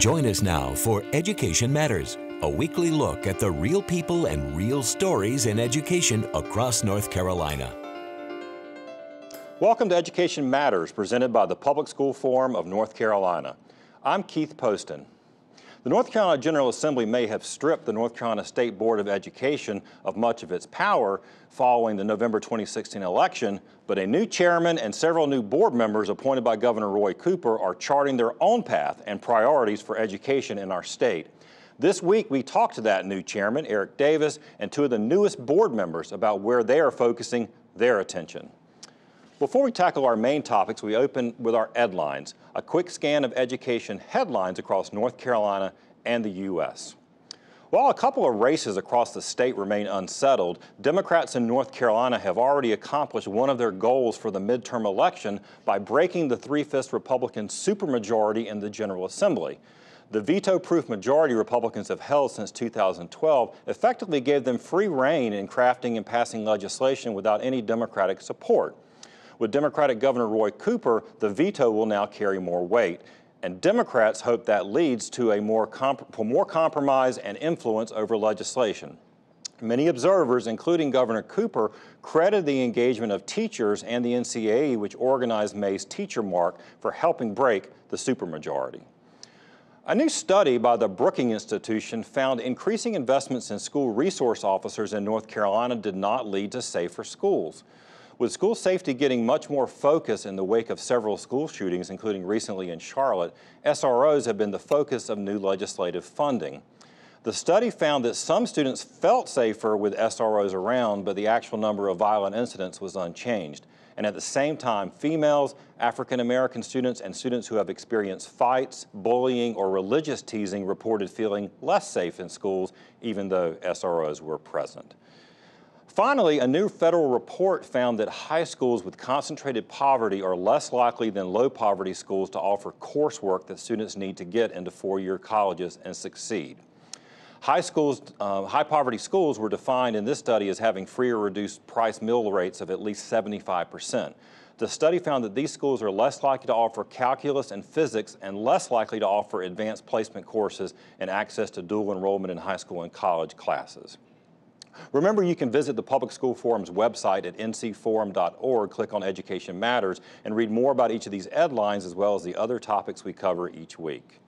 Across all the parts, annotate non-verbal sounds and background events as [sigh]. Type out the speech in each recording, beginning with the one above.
Join us now for Education Matters, a weekly look at the real people and real stories in education across North Carolina. Welcome to Education Matters, presented by the Public School Forum of North Carolina. I'm Keith Poston. The North Carolina General Assembly may have stripped the North Carolina State Board of Education of much of its power following the November 2016 election, but a new chairman and several new board members appointed by Governor Roy Cooper are charting their own path and priorities for education in our state. This week, we talked to that new chairman, Eric Davis, and two of the newest board members about where they are focusing their attention. Before we tackle our main topics, we open with our headlines, a quick scan of education headlines across North Carolina and the U.S. While a couple of races across the state remain unsettled, Democrats in North Carolina have already accomplished one of their goals for the midterm election by breaking the three-fifths Republican supermajority in the General Assembly. The veto-proof majority Republicans have held since 2012 effectively gave them free rein in crafting and passing legislation without any Democratic support. With Democratic Governor Roy Cooper, the veto will now carry more weight. And Democrats hope that leads to a more, more compromise and influence over legislation. Many observers, including Governor Cooper, credit the engagement of teachers and the NCAE, which organized May's Teacher March, for helping break the supermajority. A new study by the Brookings Institution found increasing investments in school resource officers in North Carolina did not lead to safer schools. With school safety getting much more focus in the wake of several school shootings, including recently in Charlotte, SROs have been the focus of new legislative funding. The study found that some students felt safer with SROs around, but the actual number of violent incidents was unchanged. And at the same time, females, African American students, and students who have experienced fights, bullying, or religious teasing reported feeling less safe in schools, even though SROs were present. Finally, a new federal report found that high schools with concentrated poverty are less likely than low poverty schools to offer coursework that students need to get into four-year colleges and succeed. High schools, uh, high poverty schools were defined in this study as having free or reduced price meal rates of at least 75%. The study found that these schools are less likely to offer calculus and physics and less likely to offer advanced placement courses and access to dual enrollment in high school and college classes. Remember, you can visit the Public School Forum's website at ncforum.org, click on Education Matters, and read more about each of these headlines as well as the other topics we cover each week.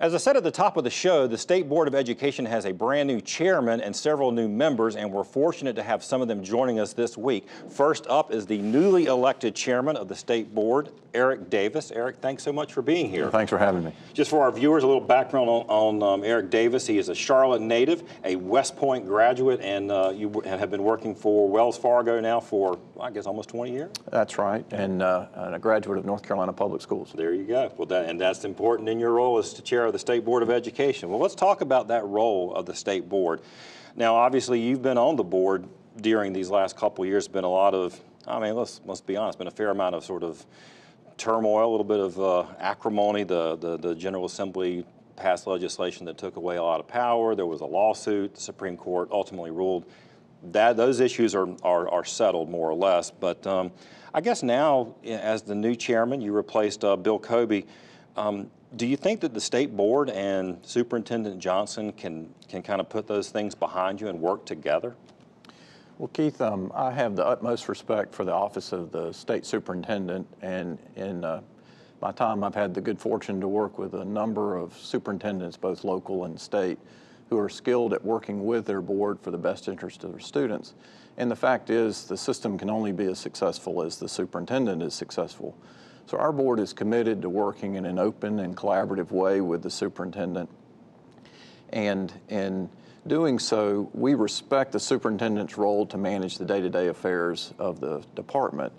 As I said at the top of the show, the State Board of Education has a brand new chairman and several new members, and we're fortunate to have some of them joining us this week. First up is the newly elected chairman of the State Board, Eric Davis. Eric, thanks so much for being here. Thanks for having me. Just for our viewers, a little background on, on um, Eric Davis. He is a Charlotte native, a West Point graduate, and uh, you have been working for Wells Fargo now for, I guess, almost 20 years? That's right, and, uh, and a graduate of North Carolina Public Schools. There you go. Well, that, and that's important in your role as the chair of the State Board of Education. Well, let's talk about that role of the State Board. Now, obviously, you've been on the board during these last couple years. Been a lot of, I mean, let's let's be honest, been a fair amount of sort of turmoil, a little bit of uh, acrimony. The, the the General Assembly passed legislation that took away a lot of power. There was a lawsuit. The Supreme Court ultimately ruled that those issues are are, are settled more or less. But um, I guess now, as the new chairman, you replaced uh, Bill Cobey. Um, do you think that the state board and Superintendent Johnson can, can kind of put those things behind you and work together? Well, Keith, um, I have the utmost respect for the office of the state superintendent, and in uh, my time, I've had the good fortune to work with a number of superintendents, both local and state, who are skilled at working with their board for the best interest of their students. And the fact is, the system can only be as successful as the superintendent is successful. So our board is committed to working in an open and collaborative way with the superintendent. And in doing so, we respect the superintendent's role to manage the day-to-day -day affairs of the department.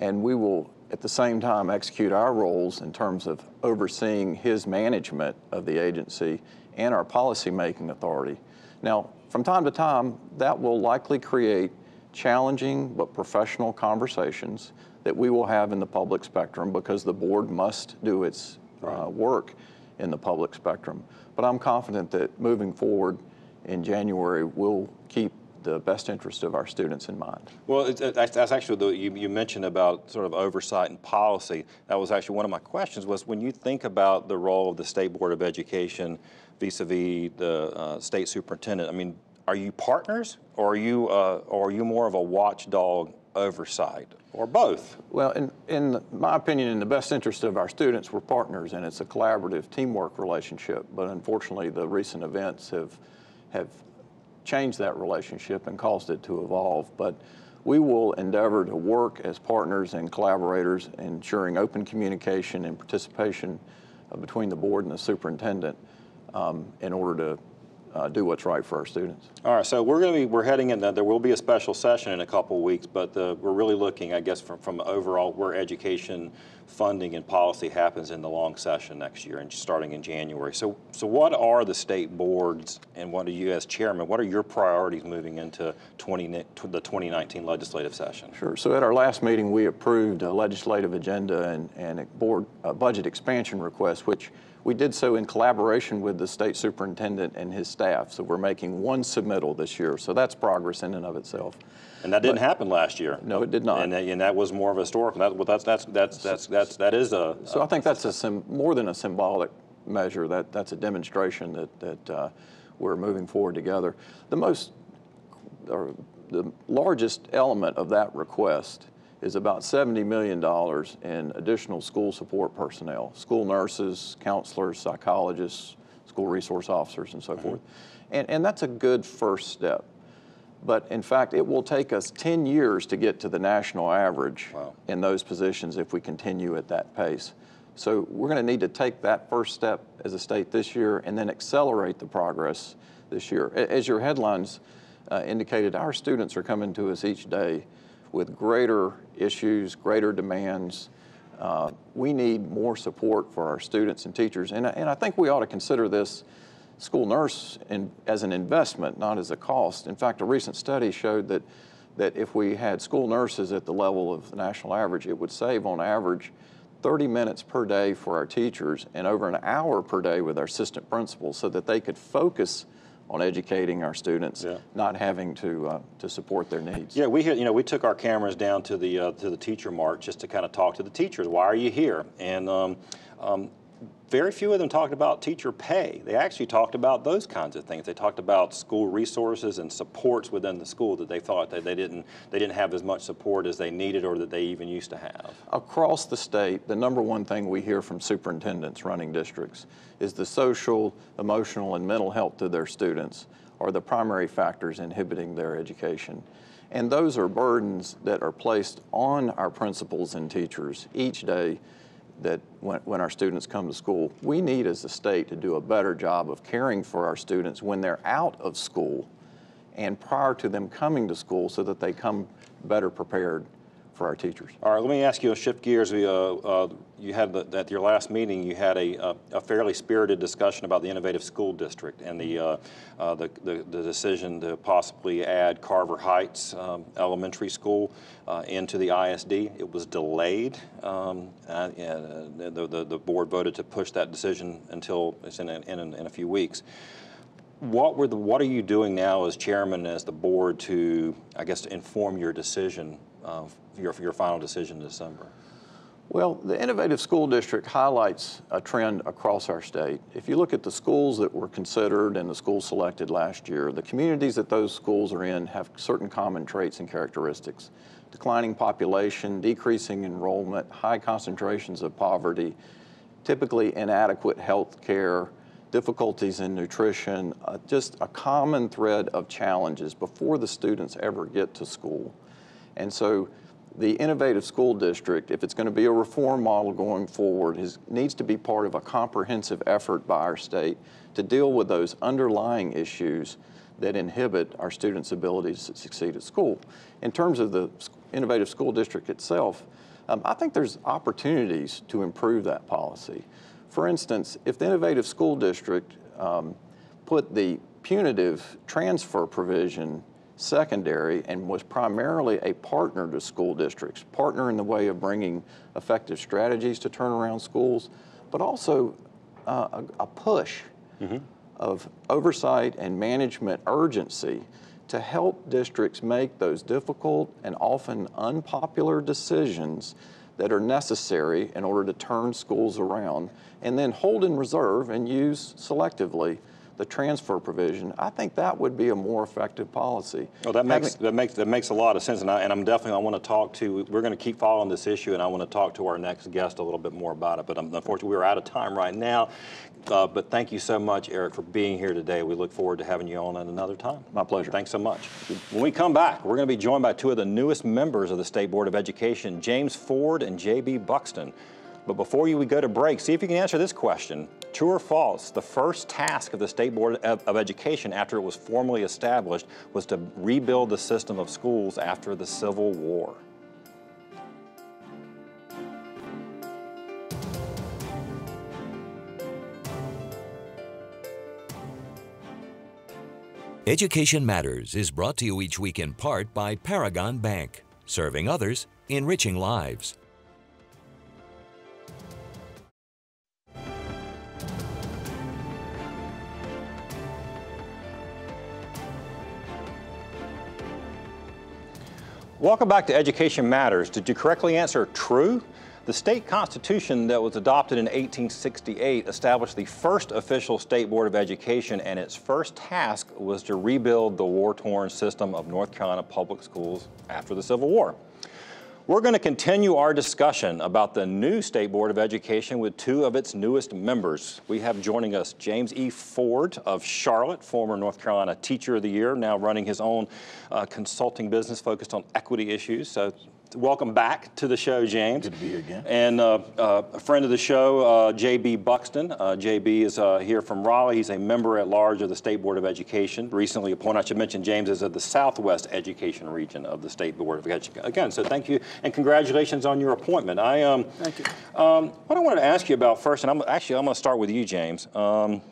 And we will, at the same time, execute our roles in terms of overseeing his management of the agency and our policy-making authority. Now, from time to time, that will likely create challenging but professional conversations that we will have in the public spectrum because the board must do its uh, work in the public spectrum. But I'm confident that moving forward in January, we'll keep the best interest of our students in mind. Well, it's, that's, that's actually the, you, you mentioned about sort of oversight and policy. That was actually one of my questions. Was when you think about the role of the state board of education vis-a-vis the uh, state superintendent. I mean, are you partners, or are you, uh, or are you more of a watchdog oversight, or both? Well, in, in my opinion, in the best interest of our students, we're partners, and it's a collaborative teamwork relationship. But unfortunately, the recent events have have changed that relationship and caused it to evolve. But we will endeavor to work as partners and collaborators, ensuring open communication and participation uh, between the board and the superintendent um, in order to uh, do what's right for our students. All right, so we're going to be, we're heading in, there will be a special session in a couple of weeks, but uh, we're really looking, I guess, from, from overall where education funding and policy happens in the long session next year and starting in January. So, so what are the state boards and what are you as chairman, what are your priorities moving into 20, the 2019 legislative session? Sure, so at our last meeting, we approved a legislative agenda and, and a board a budget expansion request, which we did so in collaboration with the state superintendent and his staff. So we're making one submittal this year. So that's progress in and of itself. And that didn't but, happen last year. No, it did not. And, and that was more of a historical. That, well, that's that's that's that's that's that is a. So I think that's a sim, more than a symbolic measure. That that's a demonstration that that uh, we're moving forward together. The most, or the largest element of that request is about $70 million in additional school support personnel, school nurses, counselors, psychologists, school resource officers, and so mm-hmm. forth. And, and that's a good first step. But in fact, it will take us 10 years to get to the national average wow. in those positions if we continue at that pace. So we're going to need to take that first step as a state this year and then accelerate the progress this year. As your headlines uh, indicated, our students are coming to us each day with greater issues, greater demands. Uh, we need more support for our students and teachers. And, and I think we ought to consider this school nurse in, as an investment, not as a cost. In fact, a recent study showed that, that if we had school nurses at the level of the national average, it would save on average 30 minutes per day for our teachers and over an hour per day with our assistant principals so that they could focus on educating our students, yeah. not having to uh, to support their needs. Yeah, we you know we took our cameras down to the uh, to the teacher march just to kind of talk to the teachers. Why are you here? And um, um, very few of them talked about teacher pay. They actually talked about those kinds of things. They talked about school resources and supports within the school that they thought that they didn't they didn't have as much support as they needed or that they even used to have. Across the state, the number one thing we hear from superintendents running districts is the social, emotional, and mental health of their students are the primary factors inhibiting their education. And those are burdens that are placed on our principals and teachers each day that when, when our students come to school, we need as a state to do a better job of caring for our students when they're out of school and prior to them coming to school so that they come better prepared for our teachers. All right, let me ask you a shift gears. We, uh, uh, you had the, at your last meeting, you had a, a, fairly spirited discussion about the innovative school district and the, uh, uh the, the, the, decision to possibly add Carver Heights um, Elementary School uh, into the ISD. It was delayed. Um, and uh, the, the, the, board voted to push that decision until it's in in, in a few weeks what were the what are you doing now as chairman as the board to I guess to inform your decision uh, your, your final decision in December? Well, the Innovative School District highlights a trend across our state. If you look at the schools that were considered and the schools selected last year, the communities that those schools are in have certain common traits and characteristics. Declining population, decreasing enrollment, high concentrations of poverty, typically inadequate health care, difficulties in nutrition, uh, just a common thread of challenges before the students ever get to school. And so the innovative school district, if it's going to be a reform model going forward, is, needs to be part of a comprehensive effort by our state to deal with those underlying issues that inhibit our students' abilities to succeed at school. In terms of the innovative school district itself, um, I think there's opportunities to improve that policy. For instance, if the innovative school district um, put the punitive transfer provision secondary and was primarily a partner to school districts, partner in the way of bringing effective strategies to turn around schools, but also uh, a, a, push mm-hmm. of oversight and management urgency to help districts make those difficult and often unpopular decisions that are necessary in order to turn schools around, and then hold in reserve and use selectively the transfer provision, I think that would be a more effective policy. Well, that makes that makes that makes a lot of sense, and, I, and I'm definitely I want to talk to. We're going to keep following this issue, and I want to talk to our next guest a little bit more about it. But unfortunately, we're out of time right now. Uh, but thank you so much, Eric, for being here today. We look forward to having you on at another time. My pleasure. Thanks so much. When we come back, we're going to be joined by two of the newest members of the State Board of Education, James Ford and J.B. Buxton. But before you we go to break, see if you can answer this question. True or false, the first task of the State Board of Education after it was formally established was to rebuild the system of schools after the Civil War. Education Matters is brought to you each week in part by Paragon Bank, serving others, enriching lives. Welcome back to Education Matters. Did you correctly answer true? The state constitution that was adopted in 1868 established the first official state board of education and its first task was to rebuild the war-torn system of North Carolina public schools after the Civil War. We're going to continue our discussion about the new State Board of Education with two of its newest members. We have joining us James E. Ford of Charlotte, former North Carolina Teacher of the Year, now running his own uh, consulting business focused on equity issues. So welcome back to the show, James. Good to be here again. And uh, uh, a friend of the show, uh, J.B. Buxton. Uh, JB is uh, here from Raleigh. He's a member at large of the State Board of Education. Recently appointed, I should mention, James is of the Southwest Education Region of the State Board of Education. Again, so thank you and congratulations on your appointment. I um, Thank you. Um, what I wanted to ask you about first, and I'm actually I'm going to start with you, James. Um,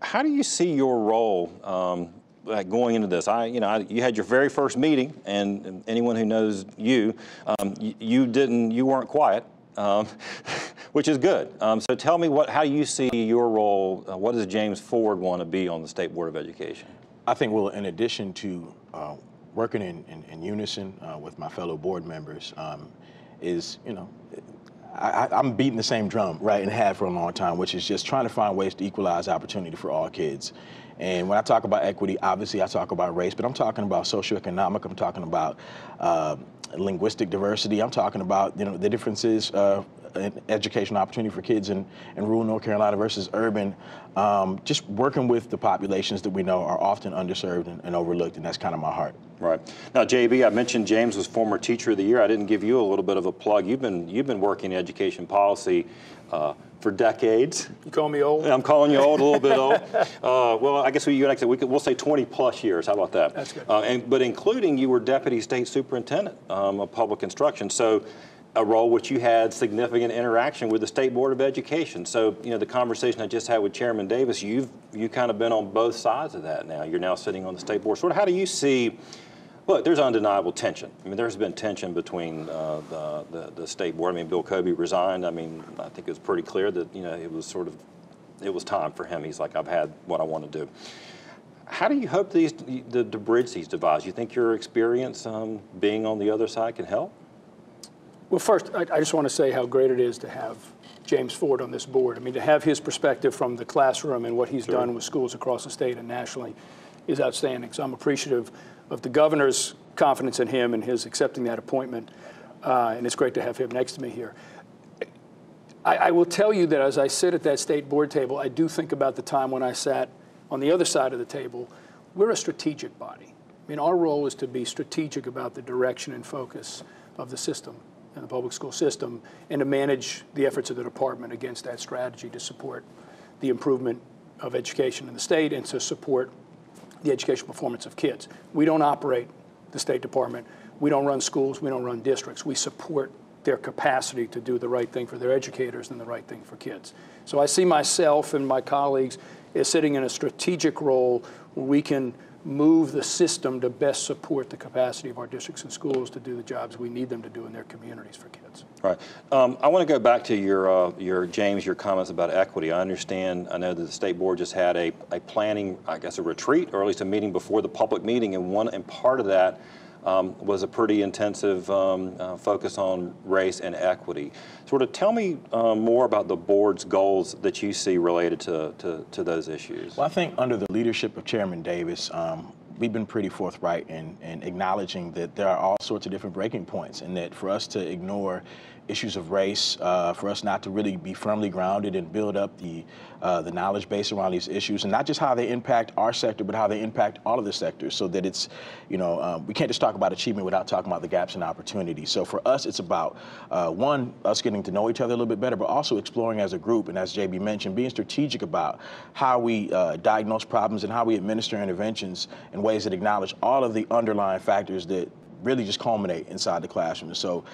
how do you see your role um, like going into this, I, you know, I, you had your very first meeting, and anyone who knows you, um, you, you, didn't, you weren't quiet, um, [laughs] which is good. Um, so tell me what, how you see your role. Uh, what does James Ford want to be on the State Board of Education? I think, well, in addition to uh, working in, in, in unison uh, with my fellow board members, um, is you know. I, am beating the same drum, right, and have for a long time, which is just trying to find ways to equalize opportunity for all kids. And when I talk about equity, obviously I talk about race, but I'm talking about socioeconomic. I'm talking about uh, linguistic diversity. I'm talking about you know the differences uh, in educational opportunity for kids in, in rural North Carolina versus urban. Um, just working with the populations that we know are often underserved and, and overlooked, and that's kind of my heart. Right now, JB, I mentioned James was former Teacher of the Year. I didn't give you a little bit of a plug. You've been you've been working in education policy. Uh, for decades. You call me old? I'm calling you old, a little bit old. [laughs] Uh, well, I guess we, you and I said we could, we'll say 20 plus years. How about that? That's good. Uh, and, but including you were deputy state superintendent um, of public instruction. So a role which you had significant interaction with the State Board of Education. So, you know, the conversation I just had with Chairman Davis, you've you kind of been on both sides of that now. You're now sitting on the State Board. Sort of how do you see Look, there's undeniable tension. I mean, there's been tension between uh, the, the, the, state board. I mean, Bill Cobey resigned. I mean, I think it was pretty clear that, you know, it was sort of, it was time for him. He's like, I've had what I want to do. How do you hope these, the, bridge these divides? You think your experience um, being on the other side can help? Well, first, I, I just want to say how great it is to have James Ford on this board. I mean, to have his perspective from the classroom and what he's sure. done with schools across the state and nationally is outstanding. So I'm appreciative of the governor's confidence in him and his accepting that appointment. Uh, and it's great to have him next to me here. I, I, will tell you that as I sit at that state board table, I do think about the time when I sat on the other side of the table. We're a strategic body. I mean, our role is to be strategic about the direction and focus of the system and the public school system and to manage the efforts of the department against that strategy to support the improvement of education in the state and to support the educational performance of kids. We don't operate the State Department. We don't run schools. We don't run districts. We support their capacity to do the right thing for their educators and the right thing for kids. So I see myself and my colleagues as sitting in a strategic role where we can move the system to best support the capacity of our districts and schools to do the jobs we need them to do in their communities for kids. Right. Um, I want to go back to your, uh, your James, your comments about equity. I understand, I know that the state board just had a, a planning, I guess, a retreat, or at least a meeting before the public meeting, and one and part of that um, was a pretty intensive um, uh, focus on race and equity. Sort of tell me um, more about the board's goals that you see related to, to, to those issues. Well, I think under the leadership of Chairman Davis, um, we've been pretty forthright in, in acknowledging that there are all sorts of different breaking points and that for us to ignore issues of race, uh, for us not to really be firmly grounded and build up the uh, the knowledge base around these issues, and not just how they impact our sector, but how they impact all of the sectors, so that it's, you know, um, we can't just talk about achievement without talking about the gaps and opportunities. So for us, it's about uh, one, us getting to know each other a little bit better, but also exploring as a group, and as JB mentioned, being strategic about how we uh, diagnose problems and how we administer interventions in ways that acknowledge all of the underlying factors that really just culminate inside the classroom. So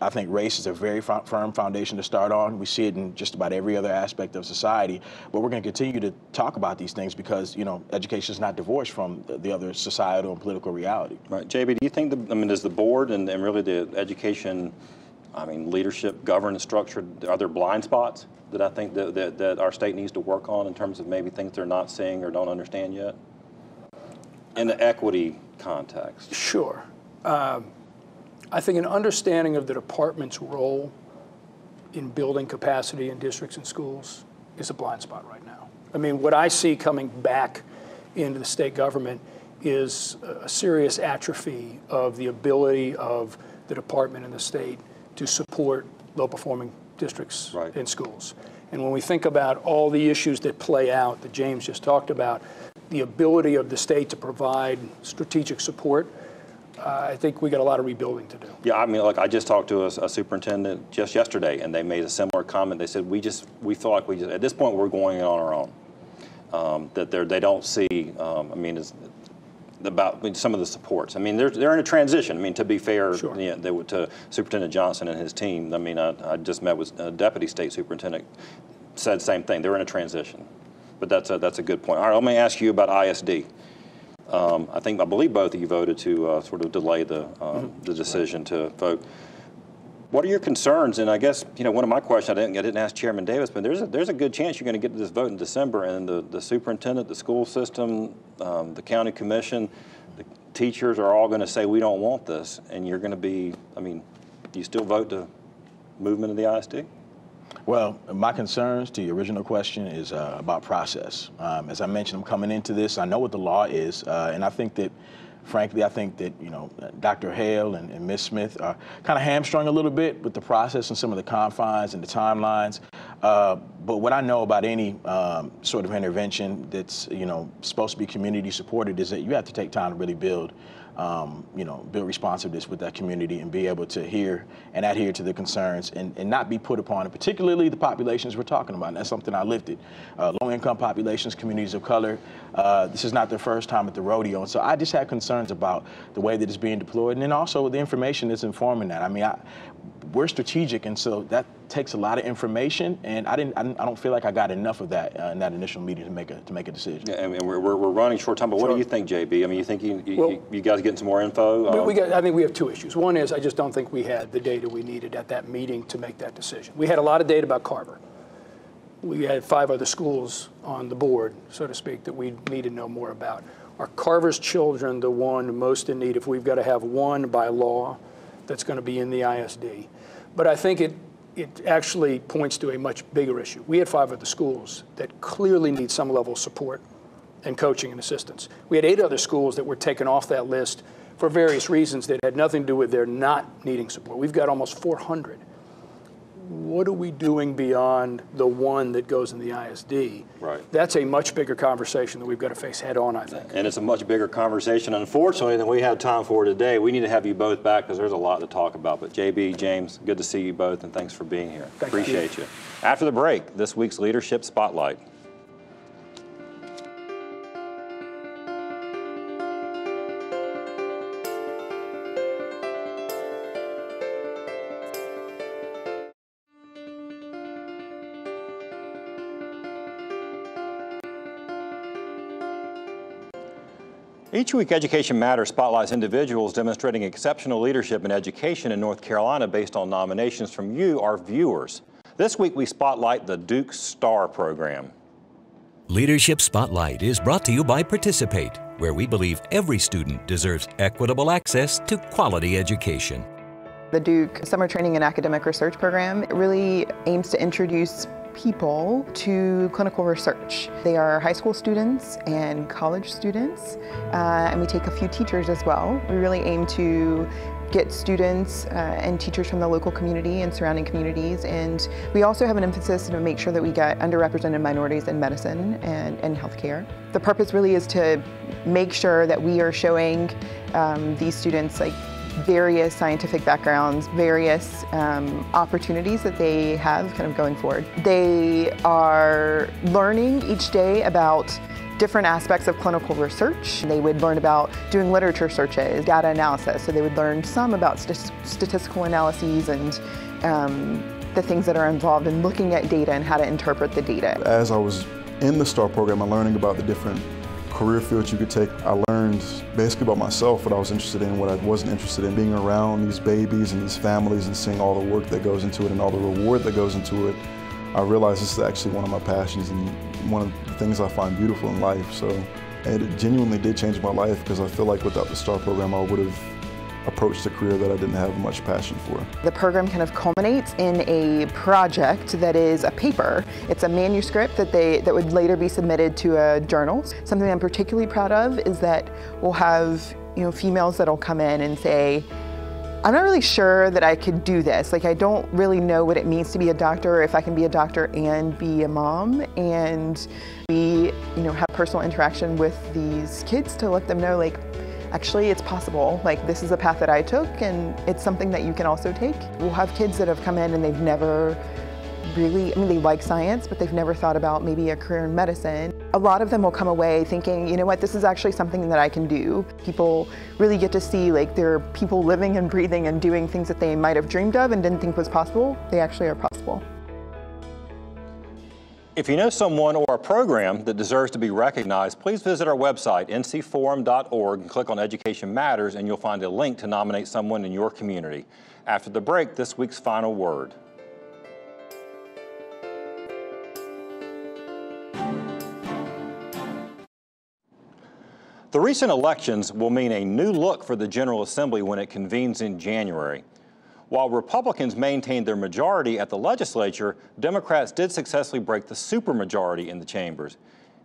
I think race is a very firm foundation to start on. We see it in just about every other aspect of society, but we're going to continue to talk about these things because, you know, education is not divorced from the other societal and political reality. Right. JB, do you think, the, I mean, does the board and, and really the education, I mean, leadership, governance structure, are there blind spots that I think that, that, that our state needs to work on in terms of maybe things they're not seeing or don't understand yet? In the equity context. Sure. Um, I think an understanding of the department's role in building capacity in districts and schools is a blind spot right now. I mean, what I see coming back into the state government is a serious atrophy of the ability of the department and the state to support low-performing districts right. and schools. And when we think about all the issues that play out that James just talked about, the ability of the state to provide strategic support uh, I think we got a lot of rebuilding to do. Yeah, I mean, look, I just talked to a, a, superintendent just yesterday, and they made a similar comment. They said, we just, we feel like we just, at this point, we're going on our own. Um, that they're, they don't see, um, I mean, it's about I mean, some of the supports. I mean, they're, they're in a transition. I mean, to be fair sure. you know, they, to Superintendent Johnson and his team, I mean, I, I just met with a Deputy State Superintendent, said the same thing. They're in a transition. But that's a, that's a good point. All right, let me ask you about ISD. Um, I think I believe both of you voted to uh, sort of delay the um, mm-hmm. the decision to vote. What are your concerns? And I guess you know one of my questions I didn't I didn't ask Chairman Davis, but there's a, there's a good chance you're going to get to this vote in December, and the the superintendent, the school system, um, the county commission, the teachers are all going to say we don't want this, and you're going to be. I mean, do you still vote to movement of the ISD? Well, my concerns to your original question is uh, about process. Um, as I mentioned, I'm coming into this. I know what the law is, uh, and I think that, frankly, I think that you know, Dr. Hale and, and Ms. Smith are kind of hamstrung a little bit with the process and some of the confines and the timelines. Uh, but what I know about any um, sort of intervention that's you know supposed to be community supported is that you have to take time to really build um, you know, build responsiveness with that community and be able to hear and adhere to the concerns and, and not be put upon, and particularly the populations we're talking about. And that's something I lifted. Uh, low-income populations, communities of color. Uh, this is not their first time at the rodeo. And so I just had concerns about the way that it's being deployed and then also the information that's informing that. I mean, I, we're strategic, and so that takes a lot of information, and I didn't. I, don't feel like I got enough of that uh, in that initial meeting to make a to make a decision. Yeah, and we're, we're, we're running short time. But what do you think, JB? I mean, you think you you, well, you guys getting some more info? Um, we got. I think we have two issues. One is I just don't think we had the data we needed at that meeting to make that decision. We had a lot of data about Carver. We had five other schools on the board, so to speak, that we need to know more about. Are Carver's children the one most in need? If we've got to have one by law that's going to be in the ISD. But I think it, it actually points to a much bigger issue. We had five other schools that clearly need some level of support and coaching and assistance. We had eight other schools that were taken off that list for various reasons that had nothing to do with their not needing support. We've got almost 400 what are we doing beyond the one that goes in the ISD? Right. That's a much bigger conversation that we've got to face head on, I think. And it's a much bigger conversation, unfortunately, than we have time for today. We need to have you both back because there's a lot to talk about. But JB, James, good to see you both, and thanks for being here. Thank Appreciate you. you. After the break, this week's Leadership Spotlight. Each week, Education Matters spotlights individuals demonstrating exceptional leadership in education in North Carolina based on nominations from you, our viewers. This week, we spotlight the Duke STAR program. Leadership Spotlight is brought to you by Participate, where we believe every student deserves equitable access to quality education. The Duke Summer Training and Academic Research Program really aims to introduce people to clinical research. They are high school students and college students, uh, and we take a few teachers as well. We really aim to get students uh, and teachers from the local community and surrounding communities. And we also have an emphasis to make sure that we get underrepresented minorities in medicine and, and healthcare. The purpose really is to make sure that we are showing um, these students like various scientific backgrounds, various um, opportunities that they have kind of going forward. They are learning each day about different aspects of clinical research. They would learn about doing literature searches, data analysis, so they would learn some about st statistical analyses and um, the things that are involved in looking at data and how to interpret the data. As I was in the STAR program, I'm learning about the different career fields you could take. I learned basically about myself, what I was interested in, what I wasn't interested in, being around these babies and these families and seeing all the work that goes into it and all the reward that goes into it. I realized this is actually one of my passions and one of the things I find beautiful in life. So it genuinely did change my life because I feel like without the STAR program, I would have approached a career that I didn't have much passion for. The program kind of culminates in a project that is a paper. It's a manuscript that they that would later be submitted to a journal. Something I'm particularly proud of is that we'll have you know females that'll come in and say, I'm not really sure that I could do this. Like, I don't really know what it means to be a doctor, or if I can be a doctor and be a mom. And we, you know, have personal interaction with these kids to let them know, like, actually it's possible. Like this is a path that I took and it's something that you can also take. We'll have kids that have come in and they've never really, I mean, they like science, but they've never thought about maybe a career in medicine. A lot of them will come away thinking, you know what, this is actually something that I can do. People really get to see like there are people living and breathing and doing things that they might have dreamed of and didn't think was possible. They actually are possible. If you know someone or a program that deserves to be recognized, please visit our website, ncforum.org, and click on Education Matters, and you'll find a link to nominate someone in your community. After the break, this week's final word. The recent elections will mean a new look for the General Assembly when it convenes in January. While Republicans maintained their majority at the legislature, Democrats did successfully break the supermajority in the chambers.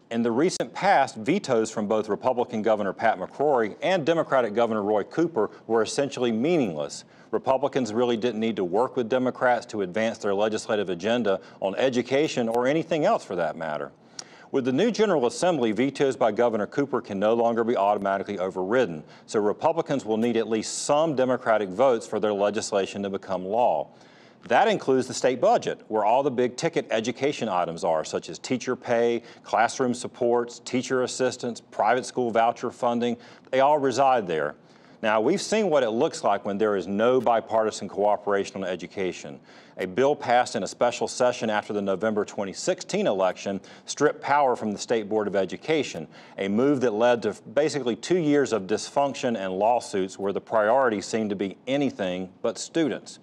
In the recent past, vetoes from both Republican Governor Pat McCrory and Democratic Governor Roy Cooper were essentially meaningless. Republicans really didn't need to work with Democrats to advance their legislative agenda on education or anything else for that matter. With the new General Assembly, vetoes by Governor Cooper can no longer be automatically overridden, so Republicans will need at least some Democratic votes for their legislation to become law. That includes the state budget, where all the big ticket education items are, such as teacher pay, classroom supports, teacher assistance, private school voucher funding. They all reside there. Now, we've seen what it looks like when there is no bipartisan cooperation on education. A bill passed in a special session after the November 2016 election stripped power from the State Board of Education, a move that led to basically two years of dysfunction and lawsuits where the priority seemed to be anything but students.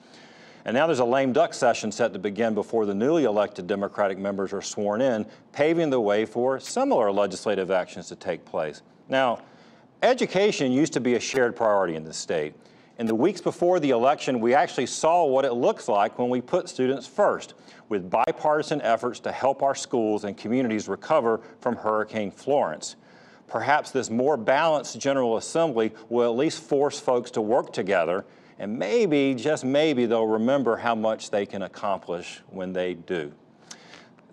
And now there's a lame duck session set to begin before the newly elected Democratic members are sworn in, paving the way for similar legislative actions to take place. Now, Education used to be a shared priority in the state. In the weeks before the election, we actually saw what it looks like when we put students first, with bipartisan efforts to help our schools and communities recover from Hurricane Florence. Perhaps this more balanced General Assembly will at least force folks to work together, and maybe, just maybe, they'll remember how much they can accomplish when they do.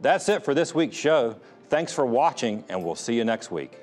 That's it for this week's show. Thanks for watching, and we'll see you next week.